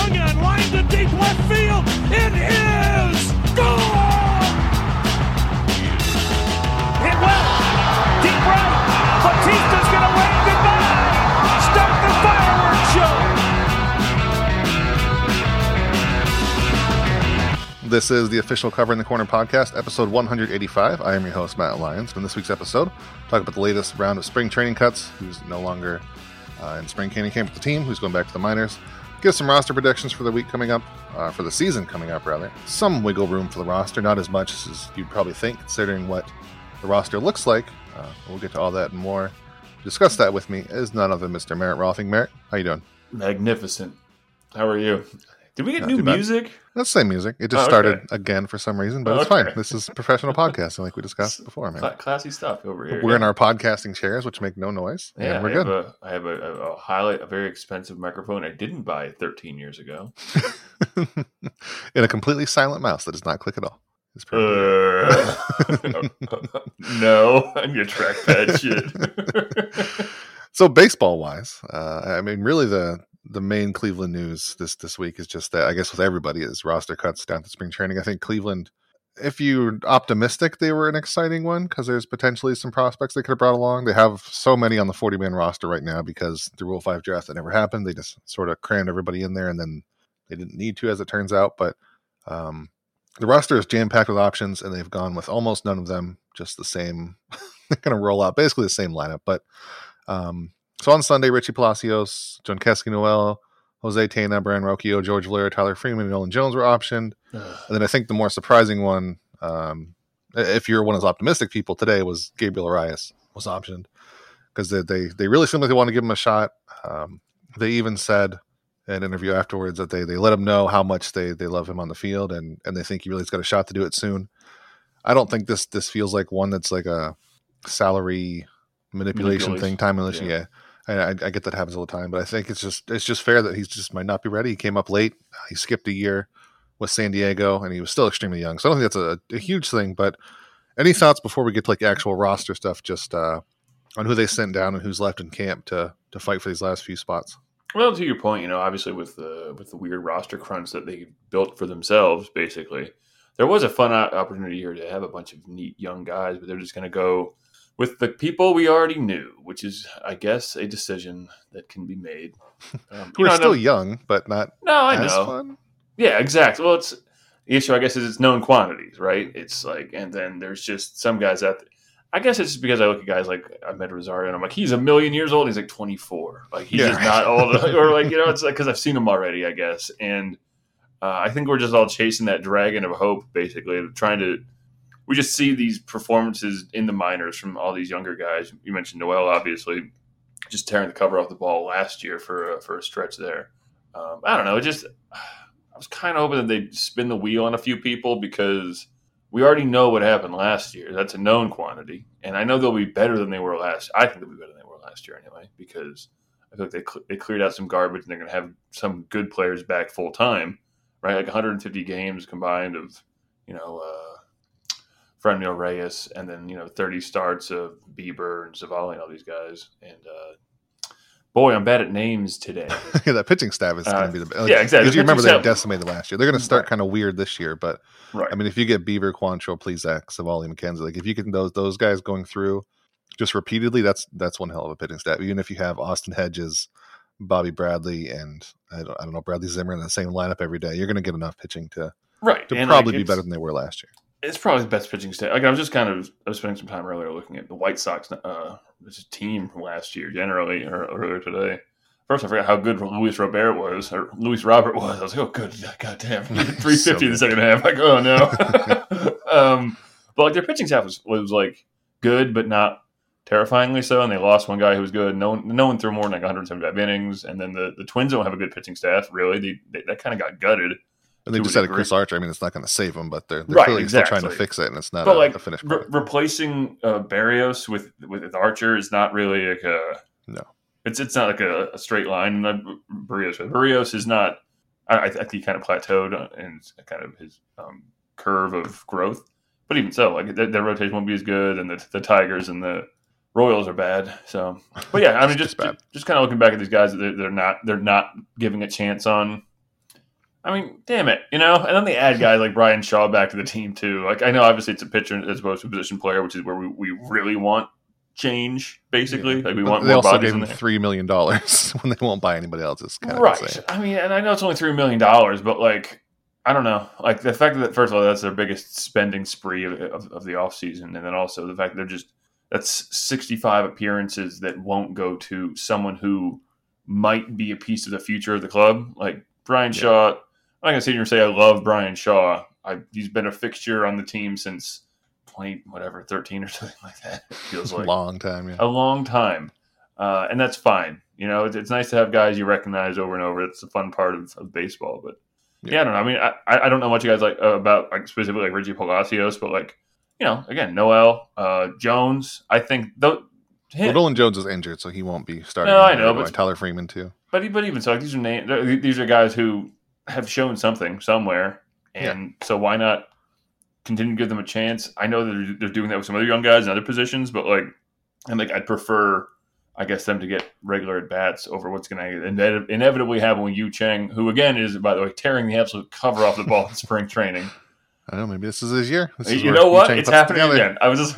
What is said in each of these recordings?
swung on, line to deep left field. It is gone. Hit well, deep right. Batista's gonna wave goodbye. Start the fireworks show. This is the official Covering the Corner podcast, episode 185. I am your host, Matt Lyons. In this week's episode, talk about the latest round of spring training cuts, who's no longer uh, in spring training camp with the team, who's going back to the minors, give some roster predictions for the week coming up, uh, for the season coming up, rather. Some wiggle room for the roster, not as much as you'd probably think, considering what the roster looks like. Uh, we'll get to all that and more. Discuss that with me is none other than Mr. Merritt Rothing. Merritt, how you doing? Magnificent. How are you? Did we get Not new bad. music? That's the same music. It just Oh, okay. started again for some reason, but it's Okay. fine. This is professional podcasting, like we discussed before, man. Classy stuff over here. We're yeah. in our podcasting chairs, which make no noise, Yeah, and we're I good. Have a, I have a, a, a highlight, a very expensive microphone I didn't buy 13 years ago. in a completely silent mouse that does not click at all. It's perfect. Uh, no, I'm your trackpad shit. so baseball wise, uh, I mean, really the the main Cleveland news this this week is just that I guess with everybody is roster cuts down to spring training. I think Cleveland, if you're optimistic, they were an exciting one because there's potentially some prospects they could have brought along. They have so many on the 40 man roster right now because the Rule Five draft that never happened. They just sort of crammed everybody in there, and then they didn't need to, as it turns out. But um, the roster is jam packed with options, and they've gone with almost none of them just the same. they're going to roll out basically the same lineup, but. Um, so on Sunday, Richie Palacios, Jhonkensy Noel, Jose Tena, Brayan Rocchio, George Valera, Tyler Freeman, and Nolan Jones were optioned. And then I think the more surprising one, um, if you're one of those optimistic people today, was Gabriel Arias was optioned because they, they they really seem like they want to give him a shot. Um, they even said in an interview afterwards that they they let him know how much they they love him on the field and and they think he really's got a shot to do it soon. I don't think this this feels like one that's like a salary manipulation Manipulation. thing. Time unless Yeah. yeah. I, I, I get that happens all the time, but I think it's just it's just fair that he's just might not be ready. He came up late. He skipped a year with San Diego, and he was still extremely young. So I don't think that's a, a huge thing. But any thoughts before we get to like actual roster stuff, just uh, on who they sent down and who's left in camp to to fight for these last few spots? Well, to your point, you know, obviously with the with the weird roster crunch that they built for themselves, basically, there was a fun opportunity here to have a bunch of neat young guys, but they're just going to go with the people we already knew, which is, I guess, a decision that can be made. Um, Who are know, still young, but not no, I know. fun. Yeah, exactly. Well, it's the issue. I guess is it's known quantities, right? It's like, and then there's just some guys that. I guess it's just because I look at guys like Amed Rosario and I'm like, he's a million years old. He's like 24. Like he's Yeah, just not old, or like you know, it's like because I've seen him already, I guess. And uh, I think we're just all chasing that dragon of hope, basically, trying to. We just see these performances in the minors from all these younger guys. You mentioned Noel, obviously, just tearing the cover off the ball last year for a, for a stretch there. Um, I don't know. Just I was kind of hoping that they'd spin the wheel on a few people because we already know what happened last year. That's a known quantity, and I know they'll be better than they were last. I think they'll be better than they were last year anyway because I feel like they cl- they cleared out some garbage and they're going to have some good players back full time, right? Like 150 games combined of you know uh, Franmil Reyes, and then you know 30 starts of Bieber and Civale and all these guys. And uh, boy, I'm bad at names today. yeah, that pitching staff is Uh, going to be the like, yeah, exactly. Because you remember they decimated last year. They're going to start Right. kind of weird this year, but right. I mean, if you get Bieber, Quantrill, Plesac, Civale, McKenzie, like if you can those those guys going through just repeatedly, that's that's one hell of a pitching staff. Even if you have Austin Hedges, Bobby Bradley, and I don't, I don't know Bradley Zimmer in the same lineup every day, you're going to get enough pitching to right. to And, probably like, be better than they were last year. It's probably the best pitching staff. Like I was just kind of I was spending some time earlier looking at the White Sox uh this team from last year generally or earlier today. First, I forgot how good Luis Robert was, or Luis Robert was. I was like, oh, good, goddamn, three So in the second half. Like, oh no. um, but like their pitching staff was, was like good, but not terrifyingly so. And they lost one guy who was good. No one, no one threw more than like 175 innings. And then the, the Twins don't have a good pitching staff. Really, they, they that kind of got gutted. And they just had a. Chris Archer. I mean, it's not going to save them, but they're, they're Right, clearly still trying to fix it, and it's not but a, like a finished re- replacing uh, Berrios with with Archer is not really like a No. It's it's not like a, a straight line. And Berrios Berrios is not. I, I think he kind of plateaued in kind of his um, curve of growth. But even so, like their, their rotation won't be as good, and the, the Tigers and the Royals are bad. So, but yeah, I mean, Just just just, kind of looking back at these guys, they're, they're not they're not giving a chance on. I mean, damn it, you know. And then they add guys like Bryan Shaw back to the team too. Like I know, obviously, it's a pitcher as opposed to a position player, which is where we, we really want change. Basically, Yeah. like we But want they more also gave him three million dollars when they won't buy anybody else's. Kind of right. I mean, and I know it's only three million dollars, but like, I don't know. Like the fact that first of all, that's their biggest spending spree of, of, of the offseason. and then also the fact that they're just that's sixty five appearances that won't go to someone who might be a piece of the future of the club. Like Bryan Yeah. Shaw, I'm not gonna sit here and say I love Bryan Shaw. I, he's been a fixture on the team since twenty whatever thirteen or something like that. It feels like a Long time. Yeah. a long time, uh, and that's fine. You know, it's, it's nice to have guys you recognize over and over. It's a fun part of, of baseball. But yeah. Yeah. I don't know. I mean, I, I don't know much you guys like uh, about like specifically like Richie Palacios, but like you know, again, Noel uh, Jones. I think though. Well, Nolan Jones is injured, so he won't be starting. No, I know, but- Tyler Freeman too. but but even so, like these are name, these are guys who have shown something somewhere, and so why not continue to give them a chance? I know that they're, they're doing that with some other young guys in other positions, but like, and like I'd prefer, I guess, them to get regular at bats over what's going to ine- inevitably happen with Yu Chang, who again is by the way tearing the absolute cover off the ball in spring training. I don't know. Maybe this is his year. This you know what? It's happening together. again. I was just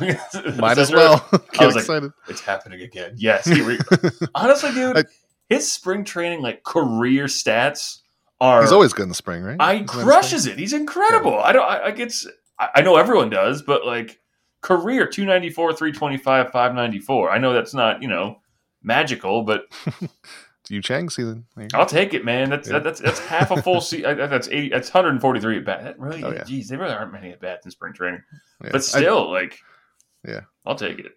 Might as well I was like, excited. It's happening again. Yes, we honestly, dude. I- his spring training like career stats are He's always good in the spring, right? I Isn't that his thing? crushes it. He's incredible. I don't. I, I gets. I, I know everyone does, but like career two ninety four, three twenty five, five ninety four. I know that's not you know magical, but Yu Chang season. I'll take it, man. That's Yeah. that's that's half a full season. That's eighty. That's one hundred forty three at bat. That really, Oh, yeah. geez, there really aren't many at bats in spring training. Yeah. But I- still, like, Yeah. I'll take it.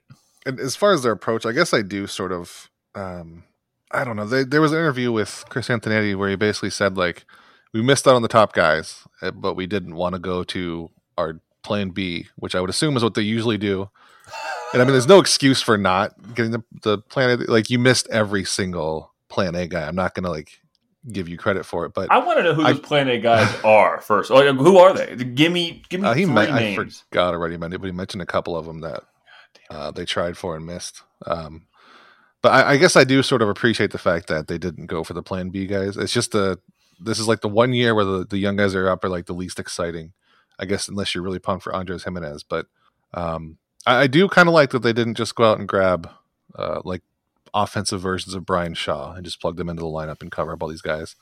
and as far as their approach, I guess I do sort of. Um, I don't know. They, there was an interview with Chris Antonetti where he basically said like, we missed out on the top guys, uh, but we didn't want to go to our plan B, which I would assume is what they usually do. And I mean, there's no excuse for not getting the, the plan. A- Like you missed every single plan A guy. I'm not gonna like give you credit for it, but I want to know who I- those Plan A guys are first. Like, who are they? Give me, give me uh, he three meant, I names. forgot already, but he mentioned a couple of them that uh, they tried for and missed. Um, but I, I guess I do sort of appreciate the fact that they didn't go for the Plan B guys. It's just the this is like the one year where the, the young guys are up are like the least exciting, I guess, unless you're really pumped for Andrés Giménez. But um, I, I do kind of like that they didn't just go out and grab uh, like offensive versions of Bryan Shaw and just plug them into the lineup and cover up all these guys.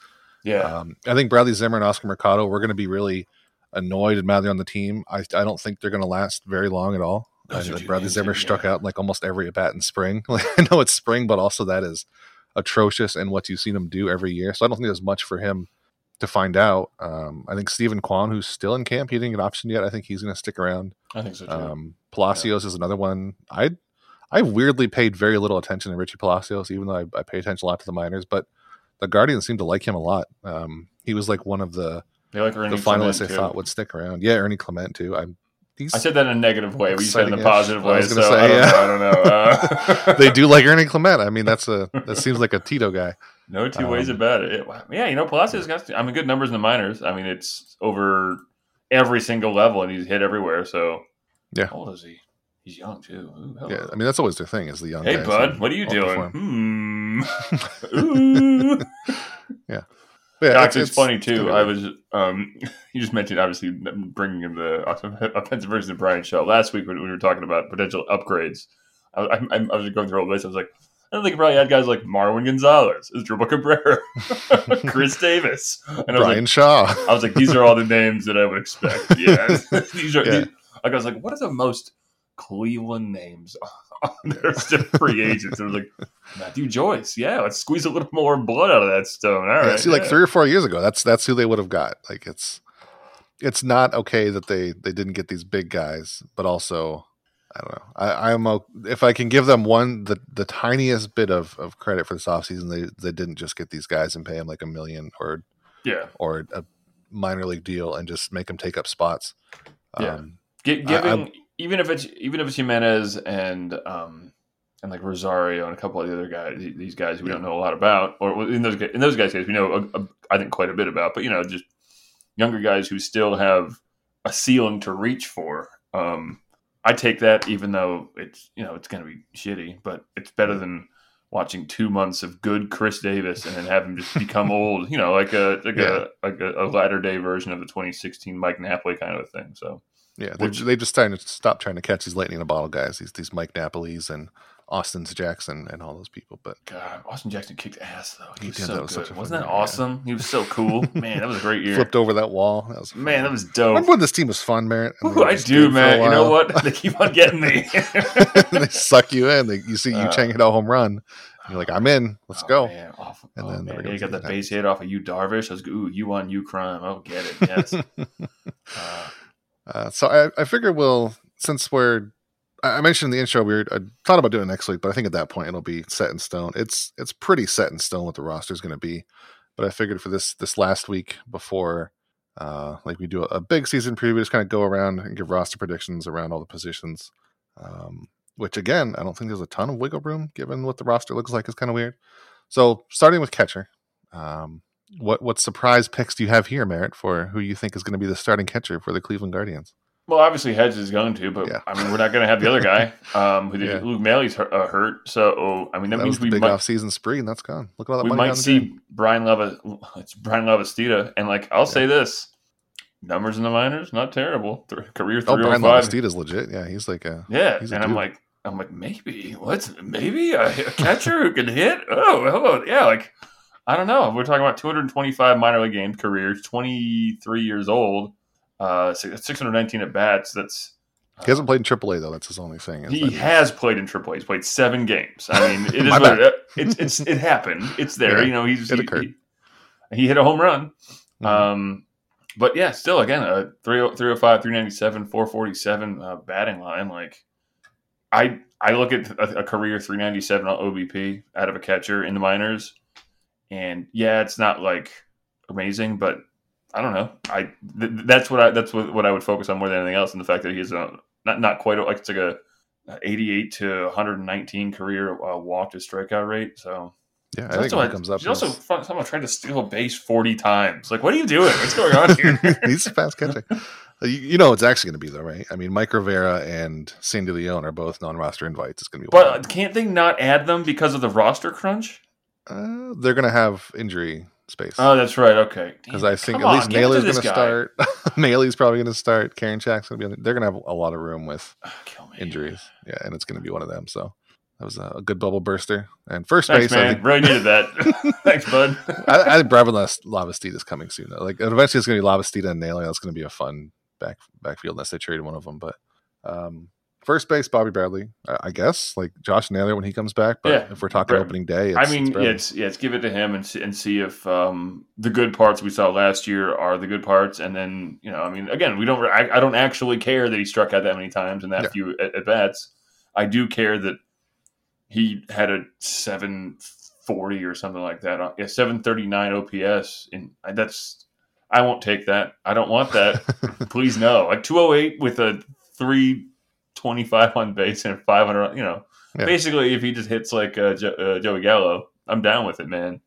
Yeah, Um, I think Bradley Zimmer and Oscar Mercado we're going to be really annoyed and mad they're on the team. I, I don't think they're going to last very long at all. Those two Bradley Zimmer yeah. struck out like almost every at bat in spring. Like, I know it's spring, but also that is atrocious and what you've seen him do every year. So I don't think there's much for him to find out. Um, I think Steven Kwan, who's still in camp, he didn't get optioned yet. I think he's going to stick around. I think so too. Um, Palacios is another one. I I weirdly paid very little attention to Richie Palacios, even though I, I pay attention a lot to the minors. But the Guardians seem to like him a lot. Um, he was like one of the they like Ernie the finalists I thought would stick around. Yeah, Ernie Clement too. I'm. He's, I said that in a negative way. We said in a positive I way. was So say, I don't yeah. know. I don't know. Uh, they do like Ernie Clement. I mean, that's a that seems like a Tito guy. no two ways Um, about it. It- Yeah, you know, Palacios got. I mean, good numbers in the minors. I mean, it's over every single level, and he's hit everywhere. So, Yeah. How old is he? He's young too. Ooh. Yeah, I mean that's always their thing is the young. Hey, guys bud, what are you doing? Hmm. Ooh. Yeah, Actually, it's, funny it's gonna too. I was um, you just mentioned obviously bringing in the offensive version of Bryan Shaw last week when we were talking about potential upgrades. I, I, I was going through all this. I was like, I don't think probably had guys like Marwin Gonzalez, Drupal Cabrera, Chris Davis, and I was Bryan like, Shaw. I was like, these are all the names that I would expect. Yeah, these are. Yeah. These, like I was like, what are the most Cleveland names on their free agents? I was like, Matthew Joyce. Yeah, let's squeeze a little more blood out of that stone. All right. Yeah, see, like three or four years ago, that's that's who they would have got. Like it's it's not okay that they they didn't get these big guys, but also I don't know. I, I'm o- if I can give them one the the tiniest bit of, of credit for this offseason, they they didn't just get these guys and pay them like a million or Yeah. or a minor league deal and just make them take up spots. Yeah. Um, Gi- I- giving even if it's even if it's Giménez and um and like Rosario and a couple of the other guys, these guys we don't know a lot about, or in those in those guys' case we know a, a, I think quite a bit about, but you know just younger guys who still have a ceiling to reach for. Um, I take that even though it's you know it's going to be shitty, but it's better than watching two months of good Chris Davis and then have him just become old. You know, like a like Yeah. a like a, a latter day version of the 2016 Mike Napoli kind of a thing. So Yeah, they they just trying to stop trying to catch these lightning in a bottle guys. These these Mike Napoli's and Austin's Jackson and all those people. But God, Austin Jackson kicked ass though. He, He was did, so that was good. Wasn't that fun year, yeah. awesome? He was so cool. Man, that was a great year. flipped over that wall. That was Man, that was dope. Remember when this team was fun, Merritt? Ooh, I do, man. You know what? They keep on getting me. they suck you in. They, you see you Uh, Chang hit a home run. You're like, I'm in. Let's Oh, go. Man, And oh, then man. the Yeah, you got the base hit off of you, Darvish. I was ooh, you on you crime. Oh, get it. Yes. uh, Uh, so I, I figure we'll since we're I mentioned in the intro we were I thought about doing it next week, but I think at that point it'll be set in stone. It's it's pretty set in stone what the roster is going to be. But I figured for this this last week before uh like we do a, a big season preview, just kind of go around and give roster predictions around all the positions. Um, which again, I don't think there's a ton of wiggle room given what the roster looks like is kind of weird. So starting with catcher, um, what what surprise picks do you have here, Merritt, for who you think is going to be the starting catcher for the Cleveland Guardians? well, obviously Hedges is going to, but Yeah. I mean, we're not going to have the other guy. Um, who Yeah. Luke Maile's hurt, uh, hurt. So I mean, that, That, means we big might off-season spree, and that's gone. Look at all that we money might down the drain. see Bryan Lava. It's Bryan Lavastida, and like I'll say this: numbers in the minors not terrible. Th- career Oh, three Brian hundred five. Is legit. Yeah, he's like a Yeah, and I'm like, I'm like, maybe what's maybe a, a catcher who can hit? Oh, hello, yeah, like I don't know. We're talking about 225 minor league game career, 23 years old, uh, 619 at bats. That's he hasn't played in AAA though. That's his only thing. he has played in AAA. He's played seven games. I mean, it is what it, it's it's it happened. It's there. Yeah, you know, he's it he, occurred. He, he hit a home run. Mhm. Um, but yeah, still again a 30 305, 397, 447 uh, batting line. Like I I look at a, a career 397 on OBP out of a catcher in the minors, and yeah, it's not like amazing, but I don't know. I th- that's what I that's what, what I would focus on more than anything else, and the fact that he's a, not not quite like it's like a, a 88 to 119 career uh, walk to strikeout rate. So yeah, I He's think when comes up, he's also fun, someone tried to steal a base 40 times. Like, what are you doing? What's going on here? he's a fast catcher. Uh, You, you know, it's actually going to be though, right? I mean, Mike Rivera and Sandy León are both non-roster invites. It's going to be, wild. but can't they not add them because of the roster crunch? Uh, they're going to have injury space Oh, that's right. Okay. because I think come at least on, give it Naylor's this to guy. start. Maile's probably going to start. Karinchak's going to be. On, they're going to have a lot of room with kill me. injuries. Yeah, and it's going to be one of them. So that was a, good bubble burster. And first Thanks, base, I man. think Really needed that. Thanks, bud. I, I think Brevin Lavastida is coming soon. Though. Like eventually, it's going to be Lavastida and Naylor. That's going to be a fun back backfield unless they trade one of them. But um, first base, Bobby Bradley, I, guess. Like Josh Naylor when he comes back. But Yeah, if we're talking Brad- opening day, it's, I mean, it's yeah, it's, yeah, it's give it to him and see, and see if um, the good parts we saw last year are the good parts. And then, you know, I mean, again, we don't, I, I don't actually care that he struck out that many times and that Yeah. few at, at bats. I do care that he had a 740 or something like that. Yeah, 739 OPS. And that's, I won't take that. I don't want that. Please no. Like 208 with a 325 on base and 500, you know, Yeah. basically if he just hits like uh, jo- uh, Joey Gallo, I'm down with it, man.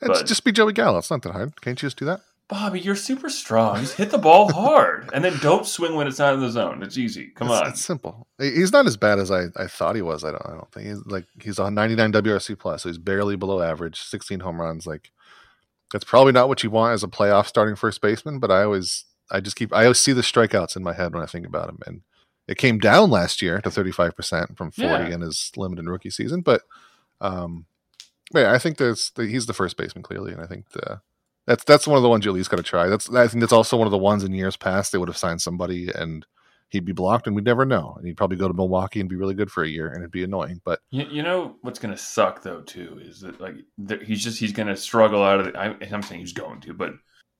it's but- just be Joey Gallo. It's not that hard. Can't you just do that? Bobby, you're super strong. Just hit the ball hard and then don't swing when it's not in the zone. It's easy. Come it's, on. it's simple. He's not as bad as I, I thought he was. I don't I don't think he's like he's on 99 WRC plus, so he's barely below average. 16 home runs. Like that's probably not what you want as a playoff starting first baseman. But I always I just keep I always see the strikeouts in my head when I think about him, and it came down last year to 35 percent from 40 Yeah. in his limited rookie season. But um, but yeah, I think there's he's the first baseman clearly, and I think the. That's that's one of the ones you at least got to try. That's I think that's also one of the ones in years past they would have signed somebody and he'd be blocked and we'd never know. And he'd probably go to Milwaukee and be really good for a year and it'd be annoying. But You, you know what's going to suck though too is that like that he's just he's going to struggle out of. The, I, I'm saying he's going to, but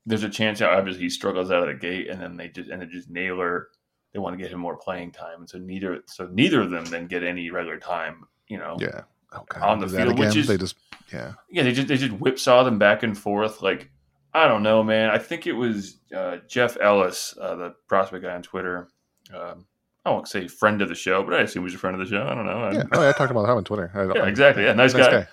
there's a chance that obviously he struggles out of the gate, and then they just and they just Naylor. They want to get him more playing time, and so neither so neither of them then get any regular time. You know, yeah. Oh, God, On the field, which is- they just yeah. yeah, they just they just whipsaw them back and forth. Like I don't know, man. I think it was uh, Jeff Ellis, uh, the prospect guy on Twitter. Um, I won't say friend of the show, but I assume he's a friend of the show. I don't know. I- Yeah. Oh, yeah, I talked about him on Twitter. Yeah, exactly. Yeah, nice guy.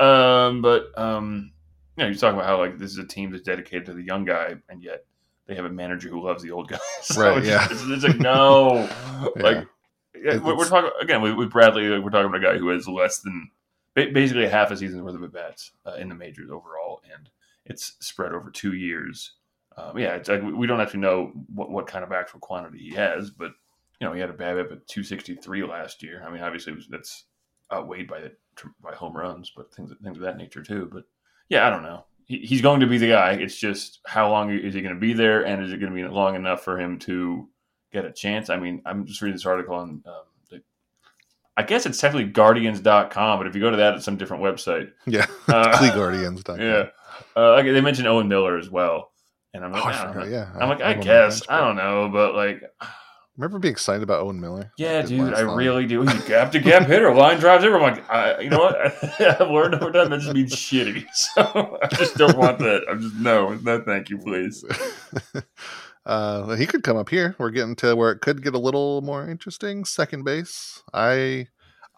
Um, but um, you know, you're talking about how like this is a team that's dedicated to the young guy, and yet they have a manager who loves the old guys. So Right, it's, yeah. It's, it's like no, like yeah, we're, we're talking again with, with Bradley. Like, we're talking about a guy who has less than basically half a season's worth of at bats uh, in the majors overall, and it's spread over two years. Um, yeah, it's like we- don't actually know what, what kind of actual quantity he has, but you know he had a BABIP at 263 last year. I mean, obviously it was, that's outweighed by the by home runs, but things things of that nature too. But yeah, I don't know. He, he's going to be the guy. It's just how long is he going to be there, and is it going to be long enough for him to get a chance? I mean, I'm just reading this article on. Um, the, I guess it's technically Guardians.com, but if you go to that, it's some different website. Yeah, Uh, Clee Guardians. Yeah, uh, like they mentioned Owen Miller as well, and I'm Oh, like, I I forgot, know. yeah. I'm like, I remember guess. I don't know, but like, Remember being excited about Owen Miller? yeah, His dude, I line. really do. He's gap to gap hitter, line drives. I'm like, I, you know what? I've learned over time that just means shitty. So I just don't want that. I'm just no, no, thank you, please. uh, he could come up here. We're getting to where it could get a little more interesting. Second base. I,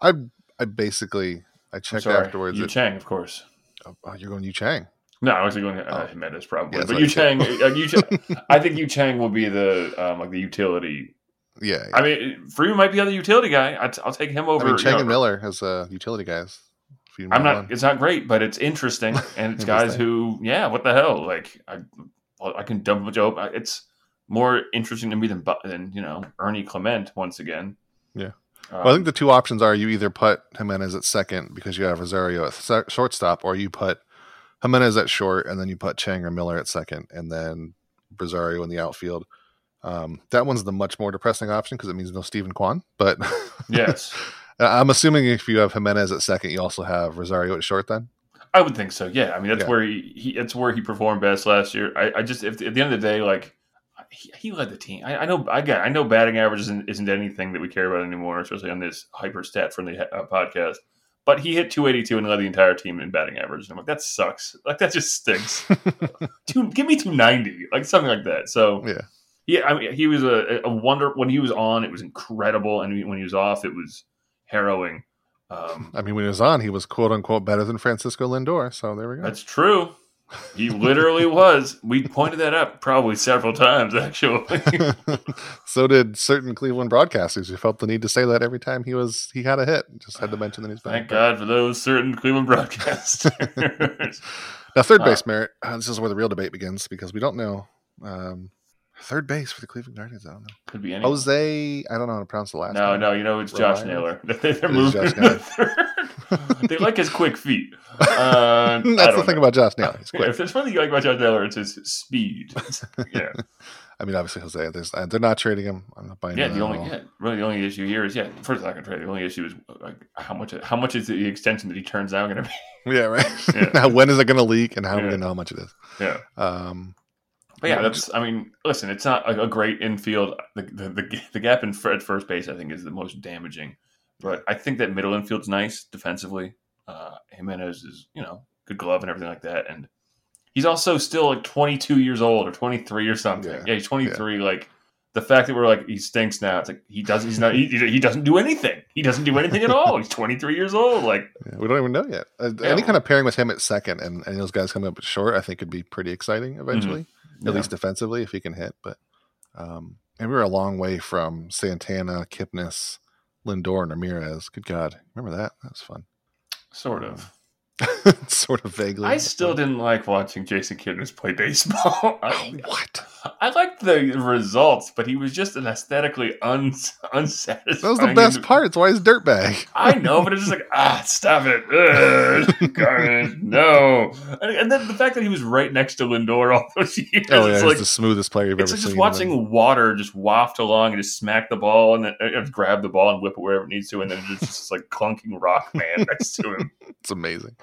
I, I basically I checked afterwards. Yu Chang, of course. oh, you're going Yu Chang. No, I was going uh, Oh. Giménez probably, Yeah, but Yu Chang, uh, Yu Chang, I think Yu Chang will be the um, like the utility. Yeah, I mean, Freeman might be the utility guy. I will take him over. I mean, Chang know, and Miller as uh, utility guys. I'm not. It's not great, but it's interesting, and it's It is guys who, yeah, what the hell? Like, I, I can dump a joke. It's more interesting to me than than you know Ernie Clement once again. Yeah. Um, Well, I think the two options are you either put Giménez at second because you have Rosario at shortstop, or you put Giménez at short and then you put Chang or Miller at second, and then Rosario in the outfield. Um, that one's the much more depressing option because it means no Steven Kwan. But yes, I'm assuming if you have Giménez at second, you also have Rosario at short. Then I would think so. Yeah, I mean that's Yeah. where he, he that's where he performed best last year. I, I just if, at the end of the day, like he, he led the team. I, I know I got I know batting average isn't, isn't anything that we care about anymore, especially on this hyper stat friendly uh, podcast. But he hit 282 and led the entire team in batting average. And I'm like, that sucks. Like that just stinks. Two, give me 290, like something like that. So yeah, yeah, I mean, he was a, a wonder when he was on. It was incredible, and when he was off, it was harrowing. Um, I mean when he was on, he was quote unquote better than Francisco Lindor. So there we go. That's true. He literally was. We pointed that out probably several times, actually. so did certain Cleveland broadcasters who felt the need to say that every time he was he had a hit. Just had to mention that he's back. Thank God for those certain Cleveland broadcasters. Now, third Uh, base Merritt. Uh, this is where the real debate begins because we don't know. Um, third base for the Cleveland Guardians. I don't know. Could be any. Jose. I don't know how to pronounce the last. no, name. no, you know it's Josh. Naylor. They're moving Josh the third. they like his quick feet. Uh, That's the thing know. about Josh Naylor. He's quick. If there's one thing you like about Josh Naylor, it's his speed. yeah, I mean, obviously Jose. There's, uh, they're not trading him. I'm not buying. yeah. The only, yeah, really, the only issue here is, yeah, first not gonna trade. The only issue is like how much, how much is the extension that he turns going to be? Yeah, right. Yeah. now, when is it going to leak, and how do we know how much it is? Yeah. Um, But yeah, Yeah, that's. I mean, listen, it's not a, a great infield. The, the the the gap in at first base, I think, is the most damaging. But I think that middle infield's nice defensively. Uh, Giménez is, you know, good glove and everything like that, and he's also still like 22 years old or 23 or something. Yeah. Yeah, he's 23. Like the fact that we're like he stinks now. It's like he doesn't. He's not. He, he doesn't do anything. He doesn't do anything at all. He's 23 years old. Like yeah, we don't even know yet. Uh, Yeah. Any kind of pairing with him at second, and, and those guys coming up at short, I think could be pretty exciting eventually. Yeah. At least defensively if he can hit. But um, and we were a long way from Santana, Kipnis, Lindor, and Ramirez. Good God, remember that? That was fun. sort of. sort of vaguely. I still didn't like watching Jason Kipnis play baseball. I, what? I liked the results, but he was just an aesthetically un, unsatisfying. That was the best part. It's why he's dirtbag. I know, but it's just like ah, stop it, Ugh, garbage, no. And, and then the fact that he was right next to Lindor all those years, Oh yeah, it's like the smoothest player you've it's ever like just seen. watching water just waft along and just smack the ball and then uh, grab the ball and whip it wherever it needs to, and then there's just like clunking rock man next to him. It's amazing.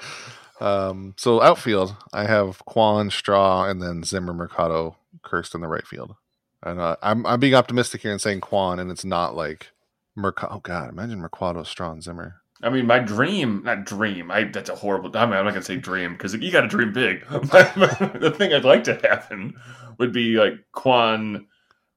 Um, so outfield, I have Kwan, Straw, and then Zimmer, Mercado, Kirst in the right field. And uh, I'm I'm being optimistic here and saying Kwan, and it's not like Mercado. Oh God, imagine Mercado, Straw, and Zimmer. I mean, my dream, not dream, I that's a horrible, I mean, I'm not to say dream because you got to dream big. The thing I'd like to happen would be like Kwan,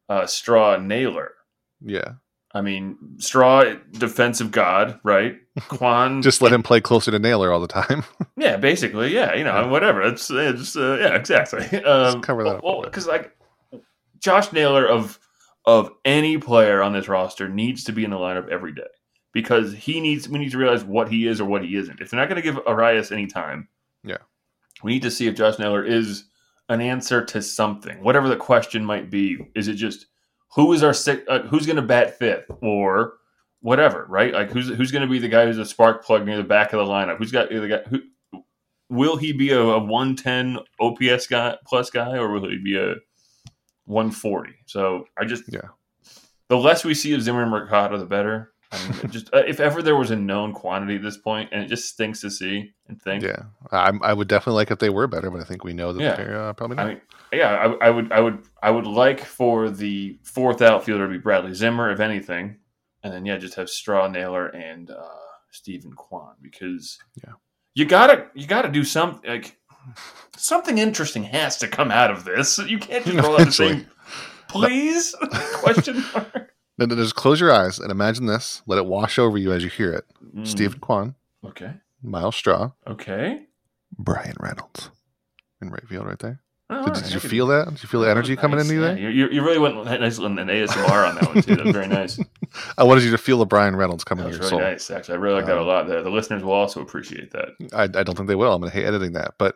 uh, Straw, Naylor. Yeah, I mean, Straw, defensive god, right? Kwan, just let him play closer to Naylor all the time. yeah, basically, yeah, you know, Yeah. whatever. It's, it's uh, yeah, exactly. Um, cover that Well, because like Josh Naylor of of any player on this roster needs to be in the lineup every day because he needs we need to realize what he is or what he isn't. If they're not going to give Arias any time, Yeah. we need to see if Josh Naylor is an answer to something, whatever the question might be. Is it just who is our sick, uh, who's going to bat fifth or whatever, right? Like who's who's going to be the guy who's a spark plug near the back of the lineup? Who's got the guy who will he be a, a 110 OPS guy plus guy or will he be a 140? So I just Yeah. the less we see of Zimmer and Mercado, the better. I mean, just uh, if ever there was a known quantity at this point, and it just stinks to see and think. Yeah, I, I would definitely like if they were better, but I think we know that Yeah. they're uh, probably I not. mean, yeah, I, I would, I would, I would like for the fourth outfielder to be Bradley Zimmer, if anything, and then yeah, just have Straw Naylor and uh, Steven Kwan because Yeah. you gotta, you gotta do something like something interesting has to come out of this. You can't just roll out the same. Please? Question mark. Then just close your eyes and imagine this. Let it wash over you as you hear it. Mm, Steven Kwan, Okay. Myles Straw, Okay. Bryan Reynolds, in right field, right there. All Did, right, did I you could- feel that? Did you feel the energy coming Nice, into you yeah. there? You, you, you really went nice on an ASMR on that one too. That was very nice. I wanted you to feel the Bryan Reynolds coming That to was your really soul. nice. Actually, I really like that a Um, lot. The, the listeners will also appreciate that. I, I don't think they will. I'm going to hate editing that, but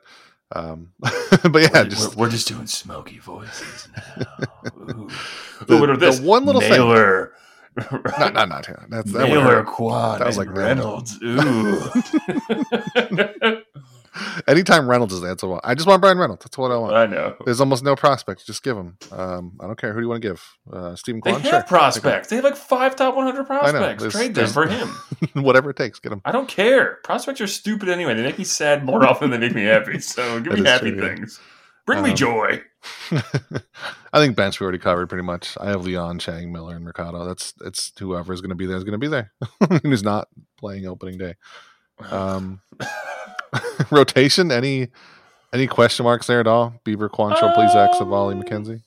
um, but yeah, we're, just we're, we're just doing smoky voices now. The- what about the one little thing- Naylor. not not not. That's that Naylor. Quad. That was like Reynolds. Ooh. Anytime Reynolds is there, that's I just want Bryan Reynolds. That's what I want. I know. There's almost no prospects. Just give him. Um, I don't care. Who do you want to give? Uh, Steven They have Sure. prospects. They have like five top 100 prospects. Trade them for him. Whatever it takes. Get him. I don't care. Prospects are stupid anyway. They make me sad more often than they make me happy. So give me happy true, yeah. things. Bring me Um, joy. I think bench we already covered pretty much. I have Leon, Chang, Miller, and Mercado. That's it's whoever is going to be there is going to be there. Who's not playing opening day? Um, rotation. Any any question marks there at all? Bieber, Quancho, Plesac, Civale, Um, McKenzie.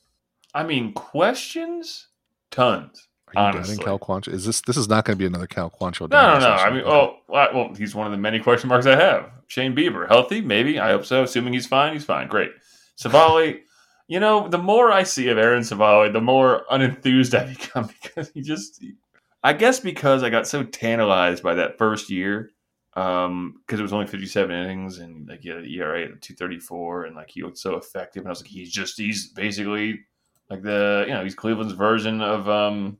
I mean, questions? Tons. Are you honestly. Cal Quancho? Is this this is not going to be another Cal Quancho? No, no, no. I mean, Okay. oh, well, well, he's one of the many question marks I have. Shane Bieber, healthy? Maybe. I hope so. Assuming he's fine, he's fine. Great. Civale, you know, the more I see of Aaron Civale, the more unenthused I become because he just, I guess because I got so tantalized by that first year, um, because it was only 57 innings and like he had an ERA at 234 and like he looked so effective. And I was like, he's just, he's basically like the, you know, he's Cleveland's version of, um,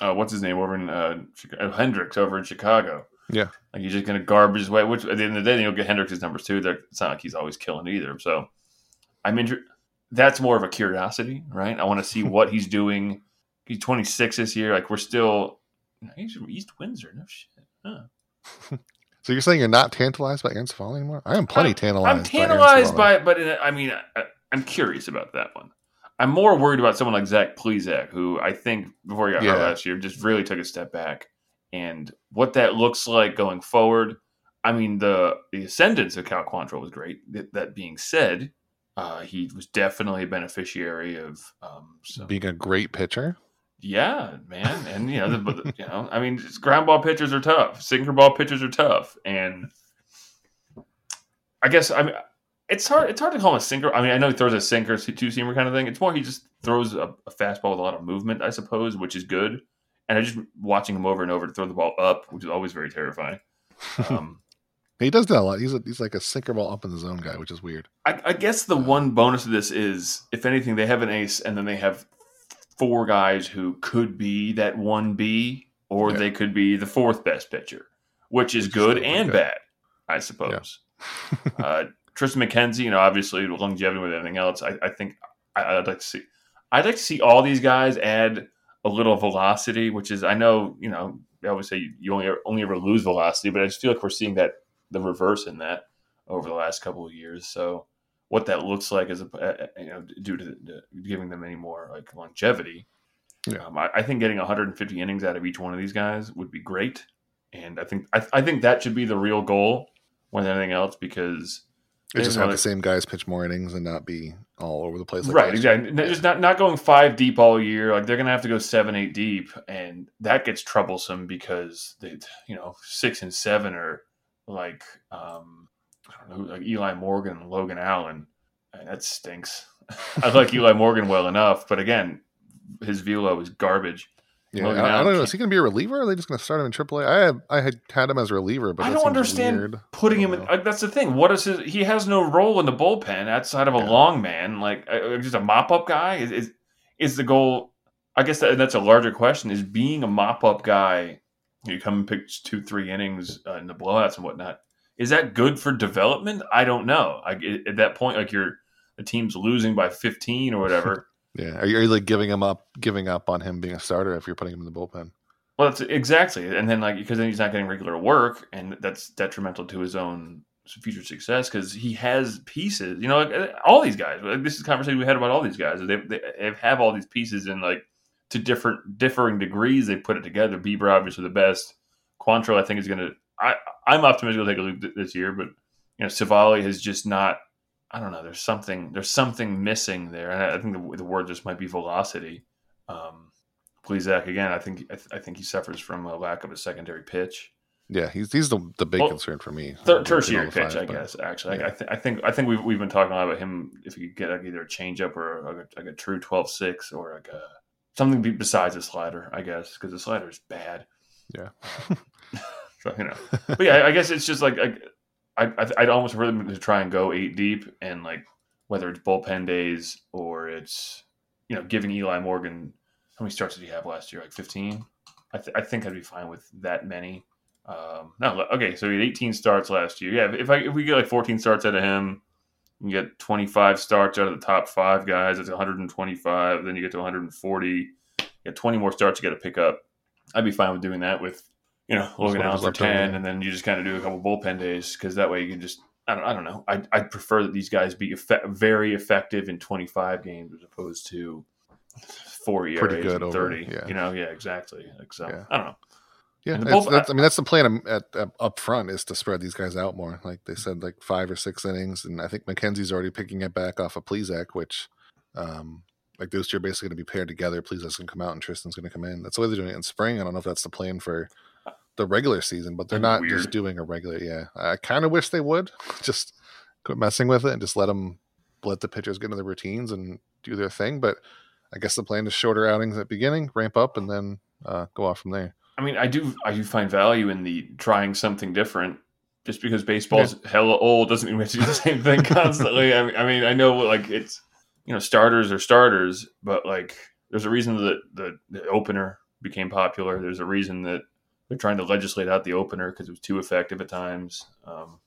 uh, what's his name over in uh, Chicago, Hendricks over in Chicago. Yeah. Like he's just going to garbage his way. Which at the end of the day, you'll get Hendricks' numbers too. They're, it's not like he's always killing either. So I'm inter- That's more of a curiosity, right? I want to see what he's doing. He's 26 this year. Like we're still. He's from East Windsor. No shit. Huh. So you're saying you're not tantalized by Civale anymore? I am plenty I'm- tantalized. I'm tantalized by, by, it, but in, I mean, I, I'm curious about that one. I'm more worried about someone like Zach Plesac, who I think before he got hurt last year just really took a step back, and what that looks like going forward. I mean, the the ascendance of Cal Quantrill was great. That, that being said, uh, he was definitely a beneficiary of um, some being a great pitcher. Yeah, man, and you know, the, but you know, I mean, ground ball pitchers are tough. Sinker ball pitchers are tough, and I guess I mean, it's hard. It's hard to call him a sinker. I mean, I know he throws a sinker, two seamer kind of thing. It's more he just throws a, a fastball with a lot of movement, I suppose, which is good. And I just watching him over and over to throw the ball up, which is always very terrifying. Um, He does that a lot. He's a, he's like a sinker ball up in the zone guy, which is weird. I, I guess the one bonus of this is, if anything, they have an ace, and then they have four guys who could be that one B, or Yeah. they could be the fourth best pitcher, which is good and okay. bad, I suppose. uh, Triston McKenzie, you know, obviously longevity with everything else, I, I think I, I'd like to see. I'd like to see all these guys add a little velocity, which is I know you know they always say you, you only only ever lose velocity, but I just feel like we're seeing that the reverse in that over the last couple of years. So what that looks like is a you know due to the, giving them any more like longevity. Yeah. Um, I, I think getting 150 innings out of each one of these guys would be great, and I think I, I think that should be the real goal more than anything else because They just have the same guys pitch more innings and not be all over the place. Like right, year. exactly. Just not not going five deep all year. Like they're gonna have to go seven, eight deep, and that gets troublesome because they, you know, six and seven are like um, I don't know, like Eli Morgan and Logan Allen, that stinks. I like Eli Morgan well enough, but again, his velo is garbage, Yeah, Logan I, I don't know. Is he going to be a reliever? Or are they just going to start him in AAA? I have, I had had him as a reliever, but I don't understand weird. putting I him in. Like, that's the thing. What is his? He has no role in the bullpen outside of a Yeah. long man, like uh, just a mop up guy. Is, is is the goal? I guess that, that's a larger question. Is being a mop up guy? You come and pitch two, three innings uh, in the blowouts and whatnot. Is that good for development? I don't know. I, at that point, like you're the team's losing by 15 or whatever. Yeah, are you, are you like giving him up, giving up on him being a starter if you're putting him in the bullpen? Well, that's exactly, and then like because then he's not getting regular work, and that's detrimental to his own future success because he has pieces. You know, like, uh, all these guys. Like, this is a conversation we had about all these guys. They, they, they have all these pieces and like to different differing degrees. They put it together. Bieber obviously the best. Quantrill, I think, is going to. I I'm optimistic we'll take a loop th- this year, but you know, Civale has just not. I don't know. There's something. There's something missing there, and I, I think the, the word just might be velocity. Um, Zach. again. I think I, th- I think he suffers from a lack of a secondary pitch, Yeah, he's he's the the big Well, concern for me. Thir- tertiary pitch, I but- guess. Actually, yeah. I, th- I think I think we've we've been talking a lot about him. If he could get like either a changeup or a, like a true 12-6 or like a something besides a slider, I guess, because the slider is bad. Yeah. so you know, but yeah, I- guess it's just like I, I I'd- almost prefer them to try and go eight deep and like whether it's bullpen days or it's you know giving Eli Morgan how many starts did he have last year? Like fifteen. I, th- I think I'd be fine with that many. Um, no, okay, so he had 18 starts last year. Yeah, if I if we get like 14 starts out of him, you get 25 starts out of the top five guys. That's 125. Then you get to 140. You get 20 more starts you got to pick up. I'd be fine with doing that with you know Logan Allen for left over, 10, and then you just kind of do a couple bullpen days because that way you can just I don't I don't know. I I'd prefer that these guys be effe- very effective in 25 games as opposed to four years, Pretty good over, 30. yeah. You know, yeah, exactly. Like, so Yeah. I don't know. Yeah, that's, bullpen- that's, I mean that's the plan at, at up front is to spread these guys out more. Like they said, like five or six innings, and I think McKenzie's already picking it back off of Plesac, which, um, like those two are basically going to be paired together. Plesac's going to come out and Triston's going to come in. That's the way they're doing it in spring. I don't know if that's the plan for the regular season, but they're not be just doing a regular. Yeah, I kind of wish they would just quit messing with it and just let them let the pitchers get into their routines and do their thing. But I guess the plan is shorter outings at the beginning, ramp up, and then uh, go off from there. I mean, I do I do find value in the trying something different. Just because baseball's hella old doesn't mean we have to do the same thing constantly. I mean, I mean, I know like it's you know starters are starters, but like there's a reason that the, the opener became popular. There's a reason that they're trying to legislate out the opener because it was too effective at times. Um,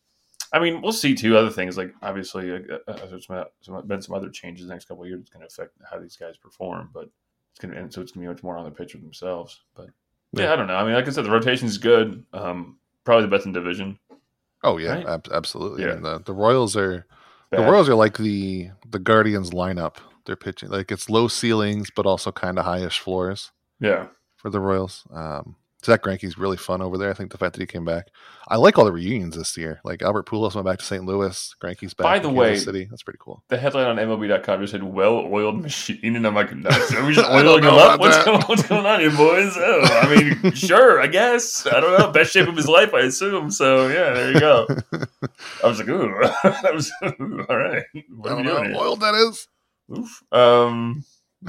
I mean, we'll see two Other things like obviously uh, uh, there's some, some, been some other changes the next couple of years. It's going to affect how these guys perform, but it's going to and so it's going to be much more on the pitcher themselves. But yeah, Yeah. I don't know. I mean, like I said, the rotation is good. Um, probably the best in division. Oh yeah, Right? ab- absolutely. I Yeah. mean, the the Royals are the Royals are like the the Guardians lineup. They're pitching like it's low ceilings but also kind of highish floors Yeah, for the Royals. Um, Zach Greinke's really fun over there. I think the fact that he came back. I like all the reunions this year. Like Albert Pujols went back to St. Louis. Greinke's back. By in the Kansas way- City. That's pretty cool. the headline on MLB.com just said "well-oiled machine," and I'm like, "Nice. Are we just oiling him up? What's going, what's going on here, boys?" Oh, I mean, sure, I guess. I don't know. Best shape of his life, I assume. So yeah, there you go. I was like, "Ooh, that was ooh, all right." What I don't know how oiled that is. Oof. Um,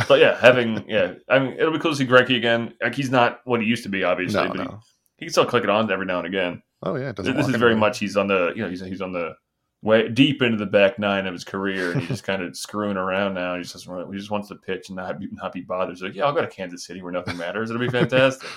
but yeah, having yeah, I mean, it'll be cool to see Greinke again. Like he's not what he used to be, obviously, No, but no. he, he can still click it on every now and again. Oh yeah, it doesn't This is very much he's on the you know he's he's on the way deep into the back nine of his career, and he's just kind of screwing around now. He just doesn't, he just wants to pitch and not be, not be bothered. He's like, yeah, I'll go to Kansas City where nothing matters. It'll be fantastic.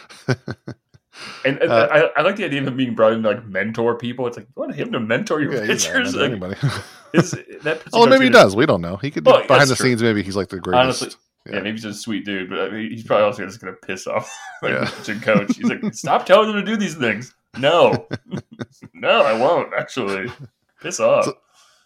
And, and Uh, I, I like the idea of him being brought in to like mentor people. It's like you want him to mentor your yeah, pitchers. Like, anybody. is that oh, maybe he does. We don't know. He could Well, behind the true. scenes. Maybe he's like the greatest. Honestly, Yeah, Yeah. maybe he's a sweet dude, but I mean, he's probably also just going to piss off like, Yeah. the coach. He's like, stop telling them to do these things. No, no, I won't actually. Piss off. So-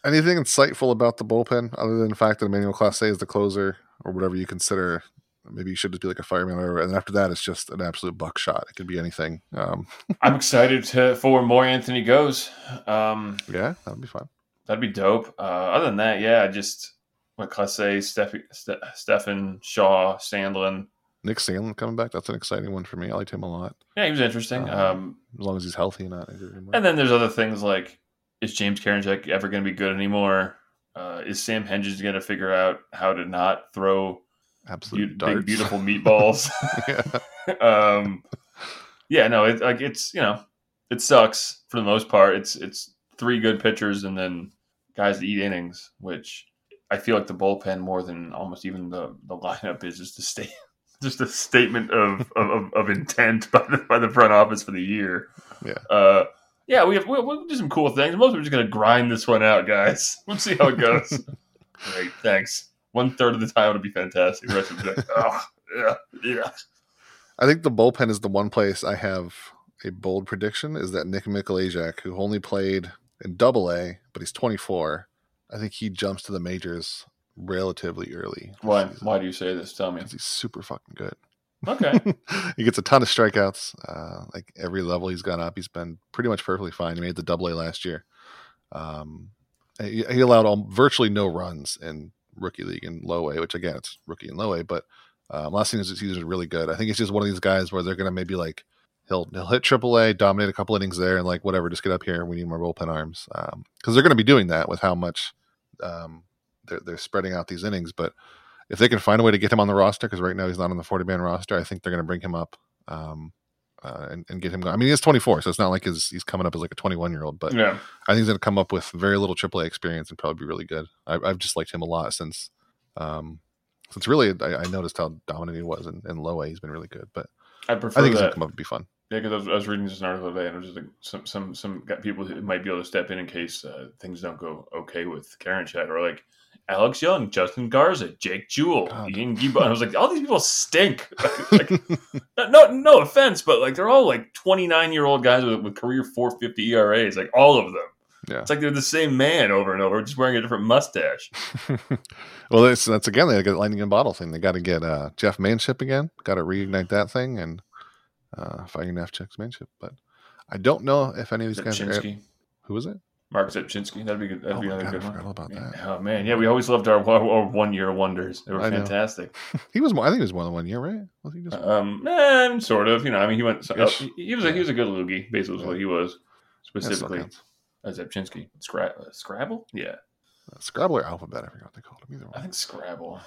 Anything insightful about the bullpen other than the fact that Emmanuel Clase is the closer or whatever you consider? Maybe you should just be like a fireman, or and after that, it's just an absolute buckshot. It could be anything. Um, I'm excited to, for more Anthony Gose. Um, yeah, that'd be fun. that'd be dope. Uh, other than that, yeah, i just what Clase, Steph, Ste- Stephan, Shaw, Sandlin. Nick Sandlin coming back. That's an exciting one for me. I liked him a lot. Yeah, he was interesting. Um, Um, As long as he's healthy and not injured anymore. and then there's other things like, is James Karinchak ever going to be good anymore? Uh, is Sam Hentges going to figure out how to not throw Absolute Beau- big, beautiful meatballs. yeah. um, yeah, no, it like it's you know it sucks for the most part. It's it's three good pitchers and then guys that eat innings, which I feel like the bullpen more than almost even the the lineup is just a state just a statement of of, of, intent by the by the front office for the year. Yeah. Uh, yeah, we have we'll, we'll do some cool things. Most of we're just gonna grind this one out, guys. We'll see how it goes. Great, thanks. One third of the time it'll be fantastic. The rest of the oh, yeah, yeah. I think the bullpen is the one place I have a bold prediction is that Nick Mikolajchak, who only played in double A, but he's 24, I think he jumps to the majors relatively early. Why? Why do you say this? Tell me. he's super fucking good. Okay. he gets a ton of strikeouts. Uh, like every level he's gone up, he's been pretty much perfectly fine. He made the double A last year. Um, he, he allowed all, virtually no runs in rookie league and low A, which again, it's rookie and low A, but um, last season he was really good. I think it's just one of these guys where they're going to maybe like he'll he'll hit triple A, dominate a couple innings there, and like whatever, just get up here. We need more bullpen arms because they're going to be doing that with how much um, they're they're spreading out these innings, but if they can find a way to get him on the roster, because right now he's not on the 40 man roster, I think they're going to bring him up um, uh, and, and, get him going. I mean, he's 24, so it's not like his, he's coming up as like a 21 year old, but yeah. I think he's going to come up with very little AAA experience and probably be really good. I, I've just liked him a lot since, um, since really I, I noticed how dominant he was in, in low A. He's been really good, but I prefer I think he's going to come up and be fun. Yeah, because I was, I was reading just an article today, and it was just like some some some got people who might be able to step in in case uh, things don't go okay with Karinchak, or like Alex Young, Justin Garza, Jake Jewell, God. Ian Gibaut. And I was like, all these people stink. like, no, no offense, but like they're all like twenty nine year old guys with, with career four fifty ERAs, like all of them. Yeah. It's like they're the same man over and over, just wearing a different mustache. well, that's, that's again, they got the lightning in a bottle thing. They got to get uh, Jeff Manship again, got to reignite that thing and uh, fighting Nefchek's Manship. But I don't know if any of these guys are. Who was it? Marc Rzepczynski, that'd be good. That'd Oh be another God, I good one. forgot all about that. Oh man, yeah, we always loved our, our one year wonders. They were I fantastic. He was more. I think he was more than one year, right? Was he just? Um, eh, sort of. You know, I mean, he went. Uh, he, was a he was a good loogie. Basically, was what he was specifically. Uh, Zepchinski, Scra- uh, Scrabble. Yeah, Uh, Scrabble or Alphabet? I forgot what they called him. Either I think Scrabble.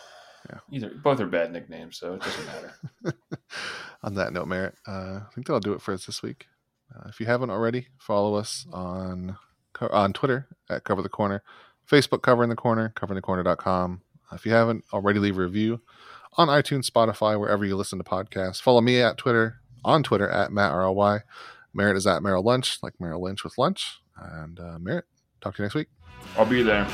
Yeah. either both are bad nicknames, so it doesn't matter. on that note, Merritt, uh, I think that'll do it for us this week. Uh, if you haven't already, follow us on on Twitter at Cover the Corner, Facebook Covering the Corner, coveringthecorner.com. Uh, if you haven't already, leave a review on iTunes, Spotify, wherever you listen to podcasts. Follow me at Twitter, on Twitter at Matt RLY. Merritt is at Merrill Lunch, like Merrill Lynch with lunch. And uh, Merritt, talk to you next week. I'll be there.